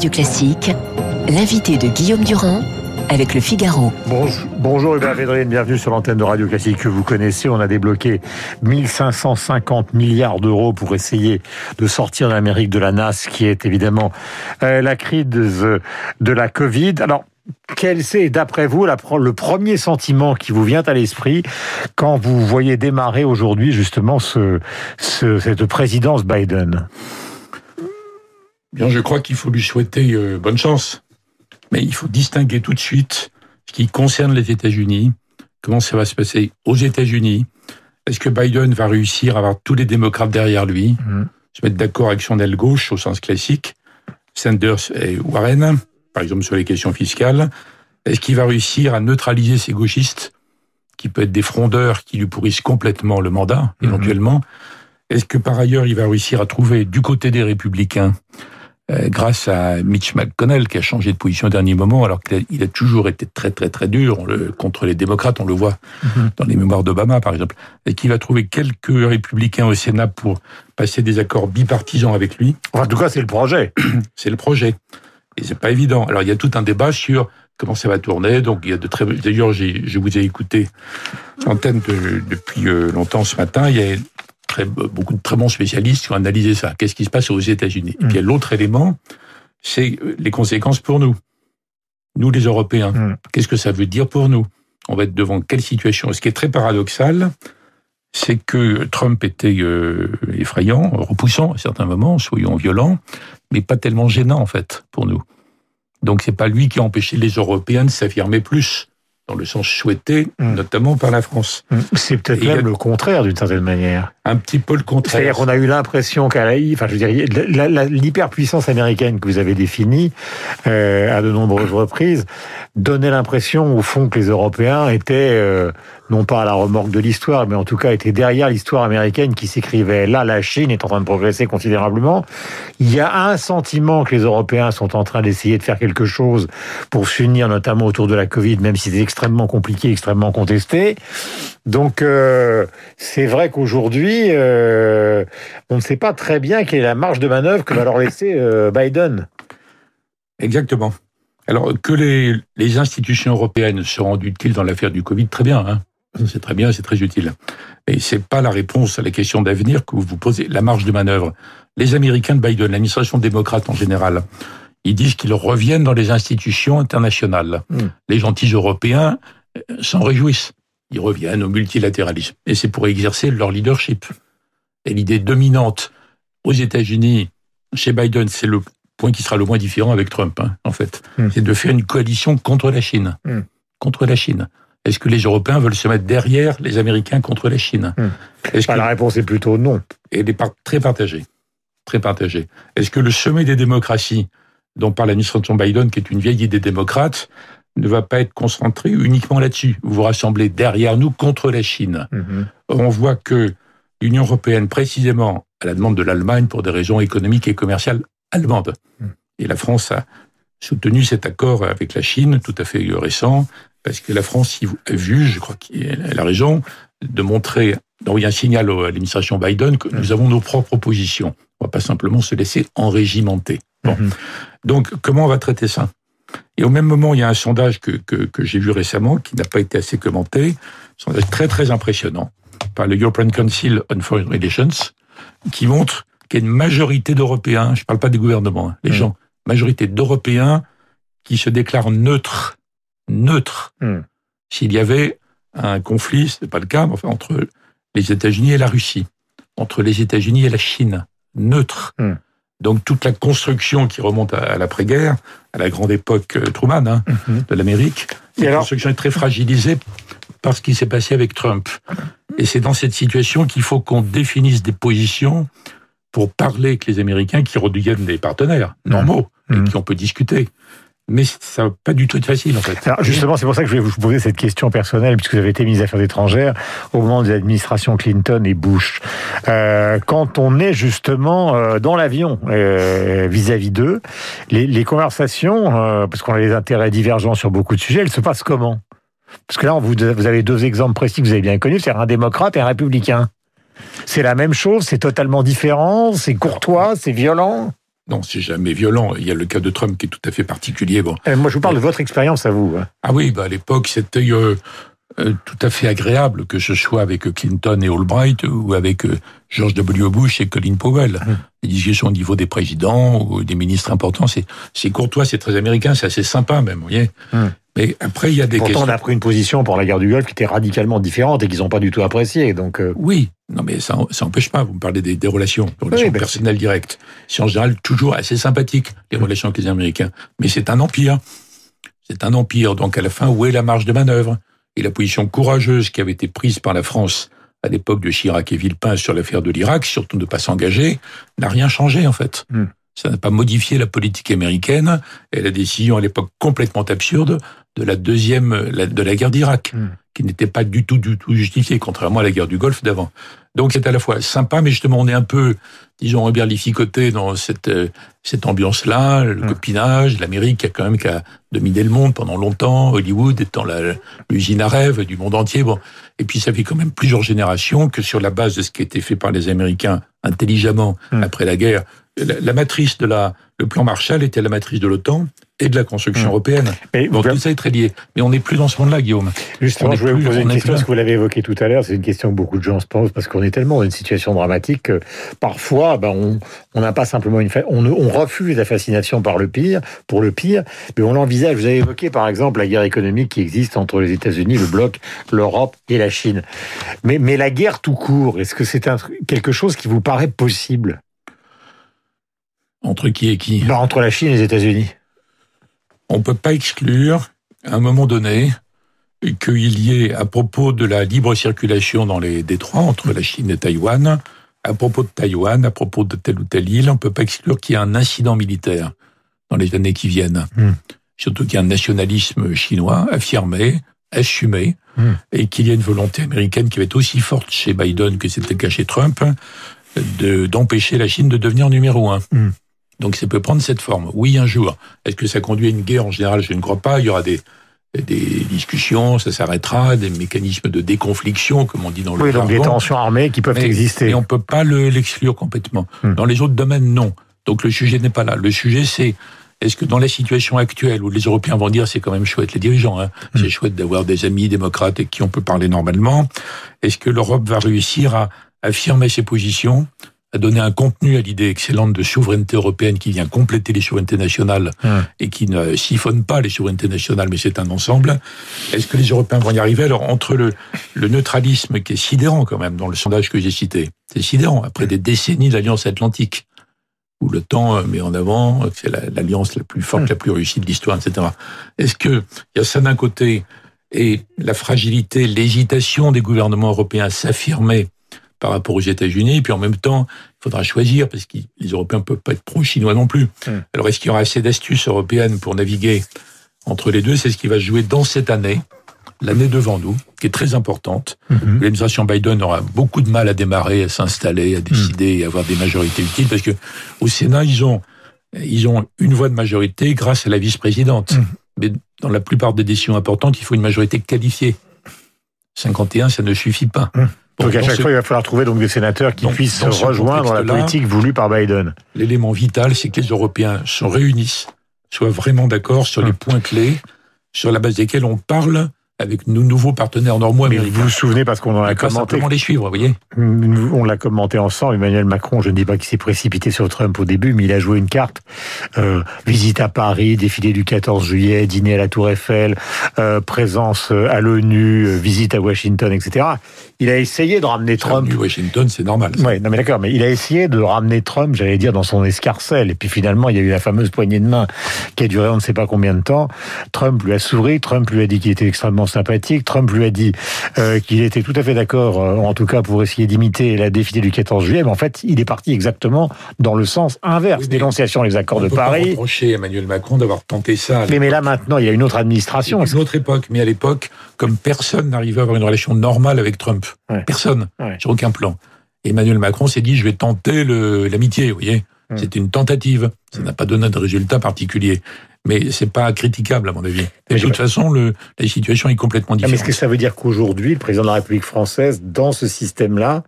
Radio Classique, l'invité de Guillaume Durand avec le Figaro. Bonjour, bonjour Hubert Védrine, bienvenue sur l'antenne de Radio Classique que vous connaissez. On a débloqué 1550 milliards d'euros pour essayer de sortir d'Amérique de la NAS, qui est évidemment euh, la crise de la Covid. Alors, quel c'est, d'après vous, le premier sentiment qui vous vient à l'esprit quand vous voyez démarrer aujourd'hui justement cette présidence Biden? Bien, je crois qu'il faut lui souhaiter euh, bonne chance, mais il faut distinguer tout de suite ce qui concerne les États-Unis, comment ça va se passer aux États-Unis? Est-ce que Biden va réussir à avoir tous les démocrates derrière lui, mmh. se mettre d'accord avec son aile gauche au sens classique, Sanders et Warren, par exemple sur les questions fiscales Est-ce qu'il va réussir à neutraliser ces gauchistes, qui peuvent être des frondeurs qui lui pourrissent complètement le mandat, mhm. éventuellement? Est-ce que par ailleurs il va réussir à trouver du côté des républicains grâce à Mitch McConnell qui a changé de position au dernier moment, alors qu'il a, toujours été très très très dur contre les démocrates, on le voit mhm. dans les mémoires d'Obama par exemple, et qu'il va trouver quelques républicains au Sénat pour passer des accords bipartisans avec lui. en tout cas, c'est le projet. c'est le projet. Et c'est pas évident. Alors il y a tout un débat sur comment ça va tourner. Donc il y a de très d'ailleurs je vous ai écouté l'antenne depuis euh, longtemps ce matin. Il y a très, beaucoup de très bons spécialistes qui ont analysé ça. Qu'est-ce qui se passe aux États-Unis? Et puis mm. l'autre élément, c'est les conséquences pour nous, nous les Européens. Mm. Qu'est-ce que ça veut dire pour nous? On va être devant quelle situation? Ce qui est très paradoxal, c'est que Trump était euh, effrayant, repoussant à certains moments, soyons violents, mais pas tellement gênant en fait pour nous. Donc c'est pas lui qui a empêché les Européens de s'affirmer plus dans le sens souhaité, mm. notamment par la France. Mm. C'est peut-être même le contraire d'une certaine manière. Un petit peu le contraire. C'est-à-dire qu'on a eu l'impression qu'à la, enfin je veux dire, l'hyperpuissance américaine que vous avez définie euh, à de nombreuses reprises donnait l'impression au fond que les Européens étaient euh, non pas à la remorque de l'histoire, mais en tout cas étaient derrière l'histoire américaine qui s'écrivait. Là, la Chine est en train de progresser considérablement. Il y a un sentiment que les Européens sont en train d'essayer de faire quelque chose pour s'unir, notamment autour de la Covid, même si c'est extrêmement compliqué, extrêmement contesté. Donc, euh, c'est vrai qu'aujourd'hui, euh, on ne sait pas très bien quelle est la marge de manœuvre que va leur laisser euh, Biden. Exactement. Alors, que les, institutions européennes se rendent utiles dans l'affaire du Covid, très bien. Hein c'est très bien, c'est très utile. Mais c'est pas la réponse à la question d'avenir que vous vous posez. La marge de manœuvre. Les Américains de Biden, l'administration démocrate en général, ils disent qu'ils reviennent dans les institutions internationales. Hmm. Les gentils Européens euh, s'en réjouissent. Ils reviennent au multilatéralisme. Et c'est pour exercer leur leadership. Et l'idée dominante aux États-Unis, chez Biden, c'est le point qui sera le moins différent avec Trump, hein, en fait. Hmm. C'est de faire une coalition contre la Chine. Hmm. Contre la Chine. Est-ce que les Européens veulent se mettre derrière les Américains contre la Chine? Est-ce bah, que... La réponse est plutôt non. Et est très partagée. Très partagée. Est-ce que le sommet des démocraties, dont parle l'administration Biden, qui est une vieille idée démocrate, ne va pas être concentré uniquement là-dessus Vous vous rassemblez derrière nous contre la Chine. Hmm. On voit que l'Union européenne, précisément à la demande de l'Allemagne pour des raisons économiques et commerciales allemandes, hmm. et la France a soutenu cet accord avec la Chine, tout à fait récent, parce que la France a vu, je crois qu'elle a raison, de montrer, d'envoyer un signal à l'administration Biden que nous avons nos propres positions. On va pas simplement se laisser enrégimenter. Bon. Mhm. Donc, comment on va traiter ça? Et au même moment, il y a un sondage que, que, que j'ai vu récemment, qui n'a pas été assez commenté, un sondage très très impressionnant, par le European Council on Foreign Relations, qui montre qu'il y a une majorité d'Européens, je ne parle pas des gouvernements, hein, les mhm. gens, majorité d'Européens qui se déclarent neutres neutre. Hmm. S'il y avait un conflit, ce n'est pas le cas, mais enfin, entre les États-Unis et la Russie, entre les États-Unis et la Chine, neutre. Donc toute la construction qui remonte à, l'après-guerre, à la grande époque euh, Truman hein, hmm. de l'Amérique, cette construction est très fragilisée par ce qui s'est passé avec Trump. Et c'est dans cette situation qu'il faut qu'on définisse des positions pour parler avec les Américains qui redeviennent des partenaires normaux et qui on peut discuter mais ça va pas du tout être facile en fait. Justement, c'est pour ça que je voulais vous poser cette question personnelle, puisque vous avez été ministre des Affaires étrangères au moment des administrations Clinton et Bush. Euh, quand on est justement euh, dans l'avion euh, vis-à-vis d'eux, les, conversations, parce qu'on a des intérêts divergents sur beaucoup de sujets, elles se passent comment? Parce que là, vous, vous avez deux exemples précis que vous avez bien connus, c'est un démocrate et un républicain. C'est la même chose, c'est totalement différent, c'est courtois, c'est violent Non, c'est jamais violent. Il y a le cas de Trump qui est tout à fait particulier. Bon. Euh, moi, je vous parle de votre expérience à vous. hein. Ah oui, bah à l'époque, c'était euh, euh, tout à fait agréable, que ce soit avec Clinton et Albright ou avec euh, George W. Bush et Colin Powell. Hum. Les discussions au niveau des présidents ou des ministres importants, c'est courtois, c'est très américain, c'est assez sympa même, vous voyez. Hum. Mais après, il y a des Pourtant, questions. on a pris une position pour la guerre du Golfe qui était radicalement différente et qu'ils n'ont pas du tout appréciée. Donc, euh, Oui, non mais ça, ça empêche pas. Vous me parlez des, des relations, des relations Oui, ben, personnelles directes. C'est en général toujours assez sympathique les relations avec les Américains. Mais c'est un empire. C'est un empire. Donc à la fin, où est la marge de manœuvre Et la position courageuse qui avait été prise par la France à l'époque de Chirac et Villepin sur l'affaire de l'Irak, surtout de ne pas s'engager, n'a rien changé en fait. Hmm. Ça n'a pas modifié la politique américaine et la décision à l'époque complètement absurde de la deuxième, de la guerre d'Irak, Hmm. Qui n'était pas du tout, du tout justifiée, contrairement à la guerre du Golfe d'avant. Donc c'est à la fois sympa, mais justement on est un peu, disons, reberlificoté dans cette euh, cette ambiance-là, le Mm. copinage, l'Amérique qui a quand même dominé le monde pendant longtemps, Hollywood étant l'usine à rêve du monde entier. Bon, et puis ça fait quand même plusieurs générations que sur la base de ce qui a été fait par les Américains intelligemment Mm. après la guerre, la, la matrice de la le plan Marshall était la matrice de l'OTAN et de la construction Mm. européenne. mais Donc tout ça est très lié. Mais on n'est plus dans ce monde-là, Guillaume. Justement, On est je voulais vous poser une est question, parce que vous l'avez évoqué tout à l'heure, c'est une question que beaucoup de gens se posent, parce qu'on est tellement dans une situation dramatique que parfois, ben, on on n'a pas simplement une... fa- On, on refuse la fascination par le pire, pour le pire, mais on l'envisage. Vous avez évoqué, par exemple, la guerre économique qui existe entre les États-Unis, le bloc, l'Europe et la Chine. Mais, mais la guerre tout court, est-ce que c'est un quelque chose qui vous paraît possible? Entre qui et qui? Ben, Entre la Chine et les États-Unis On peut pas exclure, à un moment donné, qu'il y ait, à propos de la libre circulation dans les détroits entre la Chine et Taïwan, à propos de Taïwan, à propos de telle ou telle île, on peut pas exclure qu'il y ait un incident militaire dans les années qui viennent. Hmm. Surtout qu'il y a un nationalisme chinois affirmé, assumé, Hmm. et qu'il y a une volonté américaine qui va être aussi forte chez Biden que c'était le cas chez Trump, de- d'empêcher la Chine de devenir numéro un. Hmm. Donc ça peut prendre cette forme. Oui, un jour. Est-ce que ça conduit à une guerre? En général, je ne crois pas. Il y aura des, des discussions, ça s'arrêtera, des mécanismes de déconfliction, comme on dit dans le Oui, donc des tensions armées qui peuvent Mais- exister. Et on peut pas le- l'exclure complètement. Hmm. Dans les autres domaines, non. Donc le sujet n'est pas là. Le sujet, c'est est-ce que dans la situation actuelle où les Européens vont dire c'est quand même chouette, les dirigeants, hein, Hmm. c'est chouette d'avoir des amis démocrates avec qui on peut parler normalement, est-ce que l'Europe va réussir à affirmer ses positions, à donner un contenu à l'idée excellente de souveraineté européenne qui vient compléter les souverainetés nationales Hmm. et qui ne siphonne pas les souverainetés nationales, mais c'est un ensemble. Est-ce que les Européens vont y arriver? Alors, entre le, le neutralisme qui est sidérant quand même dans le sondage que j'ai cité, c'est sidérant, après des décennies d'alliance atlantique, où le temps euh, met en avant que c'est la- l'alliance la plus forte, Hmm. la plus réussie de l'histoire, etc. Est-ce que il y a ça d'un côté et la fragilité, l'hésitation des gouvernements européens à s'affirmer par rapport aux États-Unis, et puis en même temps, il faudra choisir, parce que les Européens ne peuvent pas être pro-chinois non plus. Hmm. Alors est-ce qu'il y aura assez d'astuces européennes pour naviguer entre les deux? C'est ce qui va se jouer dans cette année, l'année devant nous, qui est très importante. Mhm. L'administration Biden aura beaucoup de mal à démarrer, à s'installer, à décider et à avoir des majorités utiles, parce que au Sénat, ils ont, ils ont une voix de majorité grâce à la vice-présidente. Mhm. Mais dans la plupart des décisions importantes, il faut une majorité qualifiée. 51, ça ne suffit pas. Donc à chaque ce- fois, il va falloir trouver donc des sénateurs qui dans- puissent rejoindre la politique voulue par Biden. L'élément vital, c'est que les Européens se réunissent, soient vraiment d'accord sur les Hum. points clés, sur la base desquels on parle avec nos nouveaux partenaires normaux Mais vous américains. vous souvenez, parce qu'on en a commenté, simplement les suivre, vous voyez. on l'a commenté ensemble, Emmanuel Macron, je ne dis pas qu'il s'est précipité sur Trump au début, mais il a joué une carte. Euh, visite à Paris, défilé du 14 juillet, dîner à la Tour Eiffel, euh, présence euh, à l'ONU, visite à Washington, etc. Il a essayé de ramener Trump Trump, Washington, c'est normal. ça. Ouais, non mais d'accord, mais il a essayé de ramener Trump, j'allais dire, dans son escarcelle. Et puis finalement, il y a eu la fameuse poignée de main qui a duré on ne sait pas combien de temps. Trump lui a souri, Trump lui a dit qu'il était extrêmement sympathique, Trump lui a dit euh, qu'il était tout à fait d'accord, euh, en tout cas pour essayer d'imiter la défilée du 14 juillet. Mais en fait, il est parti exactement dans le sens inverse. Oui, Dénonciation des accords On de peut pas Paris. reprocher à Emmanuel Macron d'avoir tenté ça. Mais, mais là maintenant, il y a une autre administration. Une autre époque, mais à l'époque, comme personne n'arrivait à avoir une relation normale avec Trump, Ouais. personne, Ouais. sur aucun plan. Emmanuel Macron s'est dit, je vais tenter l'amitié, vous voyez. Mm. C'était une tentative. Ça n'a pas donné de résultat particulier. Mais c'est pas critiquable, à mon avis. De toute façon, le, la situation est complètement Ah, mais différente. est-ce que ça veut dire qu'aujourd'hui, le président de la République française, dans ce système-là,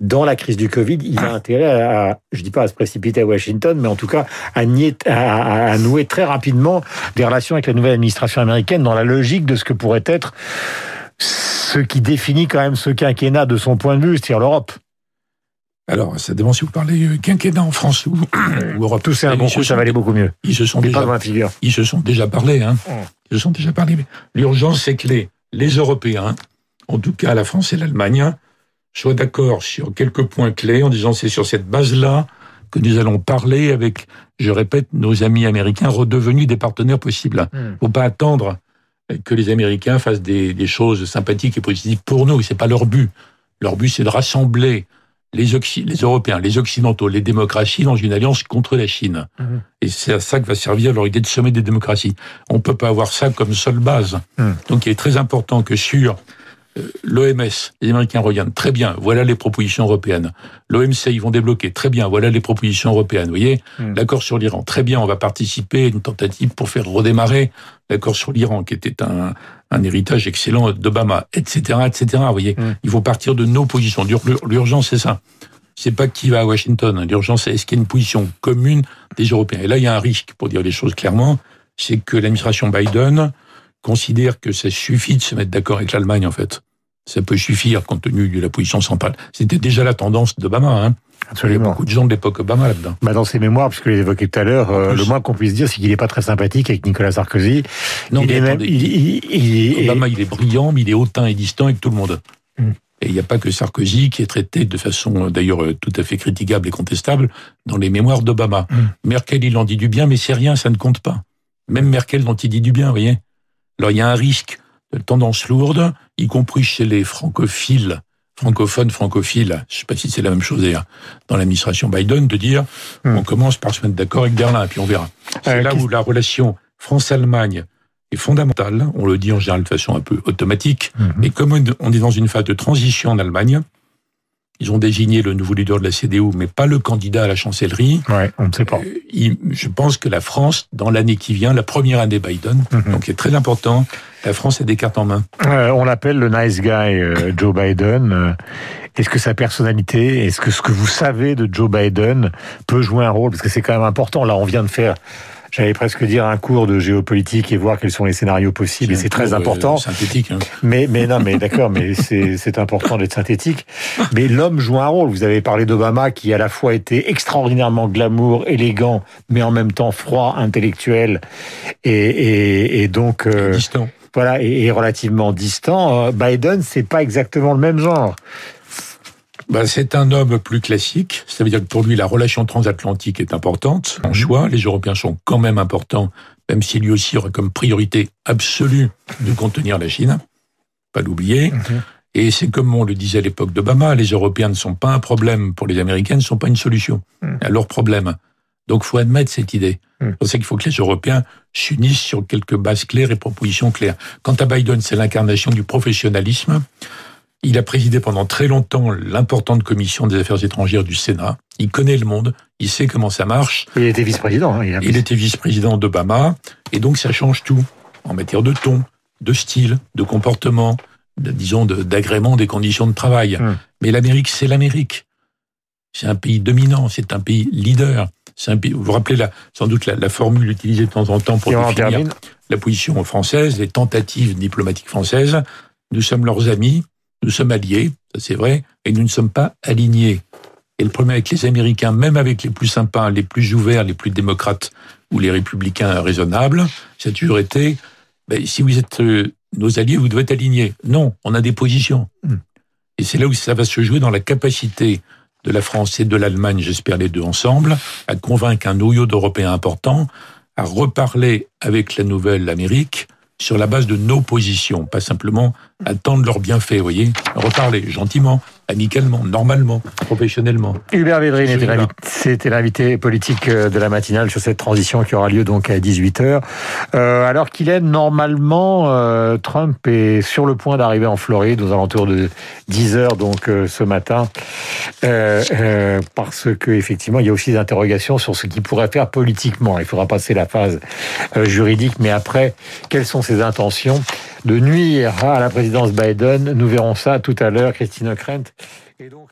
dans la crise du Covid, il a intérêt à, je dis pas à se précipiter à Washington, mais en tout cas à, nier, à, nouer très rapidement des relations avec la nouvelle administration américaine dans la logique de ce que pourrait être ce qui définit quand même ce quinquennat de son point de vue, c'est-à-dire l'Europe. Alors, ça dépend si vous parlez euh, quinquennat en France ou, ou Europe. Tout c'est un bon coup, ça valait beaucoup mieux. Ils se sont déjà, ils se sont déjà parlé, hein. Mm. Ils se sont déjà parlé. L'urgence, c'est que les, les Européens, en tout cas la France et l'Allemagne, soient d'accord sur quelques points clés en disant c'est sur cette base-là que nous allons parler avec, je répète, nos amis américains redevenus des partenaires possibles. Il mm. ne faut pas attendre que les Américains fassent des, des choses sympathiques et positives pour nous. C'est pas leur but. Leur but, c'est de rassembler les, les Européens, les Occidentaux, les démocraties dans une alliance contre la Chine. Mhm. Et c'est à ça que va servir leur idée de sommet des démocraties. On ne peut pas avoir ça comme seule base. Mhm. Donc il est très important que sur L'OMS, les Américains regardent très bien, voilà les propositions européennes. L'OMC, ils vont débloquer, très bien, voilà les propositions européennes. Vous voyez, hmm. l'accord sur l'Iran, très bien, on va participer à une tentative pour faire redémarrer l'accord sur l'Iran, qui était un, un héritage excellent d'Obama, etc., etc. Vous voyez, hmm. il faut partir de nos positions. L'urgence, c'est ça. C'est pas qui va à Washington. L'urgence, c'est est-ce qu'il y a une position commune des Européens. Et là, il y a un risque, pour dire les choses clairement, c'est que l'administration Biden considère que ça suffit de se mettre d'accord avec l'Allemagne, en fait. Ça peut suffire compte tenu de la position centrale. C'était déjà la tendance d'Obama. Hein. Absolument. Il y a beaucoup de gens de l'époque Obama là-dedans. Bah dans ses mémoires, puisque je l'évoquais tout à l'heure, euh, le moins qu'on puisse dire, c'est qu'il n'est pas très sympathique avec Nicolas Sarkozy. Non, il est même, il, Obama, il est brillant, mais il est hautain et distant avec tout le monde. Hmm. Et il n'y a pas que Sarkozy qui est traité de façon d'ailleurs tout à fait critiquable et contestable dans les mémoires d'Obama. Hmm. Merkel, il en dit du bien, mais c'est rien, ça ne compte pas. Même Merkel dont il dit du bien, vous voyez. Alors il y a un risque de tendance lourde, y compris chez les francophiles, francophones, francophiles, je ne sais pas si c'est la même chose d'ailleurs, dans l'administration Biden, de dire hmm. on commence par se mettre d'accord avec Berlin, et puis on verra. C'est euh, là où la relation France-Allemagne est fondamentale, on le dit en général de façon un peu automatique, hmm. et comme on est dans une phase de transition en Allemagne, ils ont désigné le nouveau leader de la CDU, mais pas le candidat à la chancellerie. Ouais, on ne sait pas. Euh, je pense que la France, dans l'année qui vient, la première année Biden, mhm. donc c'est très important, la France a des cartes en main. Euh, on l'appelle le nice guy euh, Joe Biden. Est-ce que sa personnalité, est-ce que ce que vous savez de Joe Biden peut jouer un rôle? Parce que c'est quand même important. Là, on vient de faire j'allais presque dire un cours de géopolitique et voir quels sont les scénarios possibles. Et c'est très important. synthétique. Hein. Mais, mais non, mais d'accord, mais c'est important d'être synthétique. Mais l'homme joue un rôle. Vous avez parlé d'Obama qui à la fois était extraordinairement glamour, élégant, mais en même temps froid, intellectuel et, et, et donc euh, distant. Voilà, et, et relativement distant. Euh, Biden, c'est pas exactement le même genre. Ben, c'est un homme plus classique. Ça veut dire que pour lui, la relation transatlantique est importante. En mhm. choix, les Européens sont quand même importants, même si lui aussi aurait comme priorité absolue de contenir la Chine. Pas l'oublier. Mhm. Et c'est comme on le disait à l'époque d'Obama, les Européens ne sont pas un problème pour les Américains, ne sont pas une solution mhm. à leur problème. Donc, faut admettre cette idée. C'est pour ça qu'il faut que les Européens s'unissent sur quelques bases claires et propositions claires. Quant à Biden, c'est l'incarnation du professionnalisme. Il a présidé pendant très longtemps l'importante commission des affaires étrangères du Sénat. Il connaît le monde, il sait comment ça marche. Il était vice-président. Hein, il, était vice-président d'Obama, et donc ça change tout en matière de ton, de style, de comportement, disons d'agrément des conditions de travail. Hum. Mais l'Amérique, c'est l'Amérique. C'est un pays dominant, c'est un pays leader. Un pays, vous vous rappelez la, sans doute la, formule utilisée de temps en temps pour définir la position française, les tentatives diplomatiques françaises. Nous sommes leurs amis, nous sommes alliés, c'est vrai, et nous ne sommes pas alignés. Et le problème avec les Américains, même avec les plus sympas, les plus ouverts, les plus démocrates ou les républicains raisonnables, ça a toujours été, ben, si vous êtes euh, nos alliés, vous devez être alignés. Non, on a des positions. Hmm. Et c'est là où ça va se jouer dans la capacité de la France et de l'Allemagne, j'espère les deux ensemble, à convaincre un noyau d'Européens important à reparler avec la nouvelle Amérique sur la base de nos positions, pas simplement attendre leurs bienfaits, vous voyez, reparler gentiment, amicalement, normalement, professionnellement. Hubert Védrine c'était l'invité politique euh, de la matinale sur cette transition qui aura lieu donc à 18h. Euh, alors qu'il est normalement, euh, Trump est sur le point d'arriver en Floride aux alentours de 10h donc euh, ce matin, euh, parce que effectivement il y a aussi des interrogations sur ce qu'il pourrait faire politiquement. Il faudra passer la phase juridique, mais après, quelles sont ses intentions de nuire à la présidence Biden? Nous verrons ça tout à l'heure, Christine Krent. Et donc,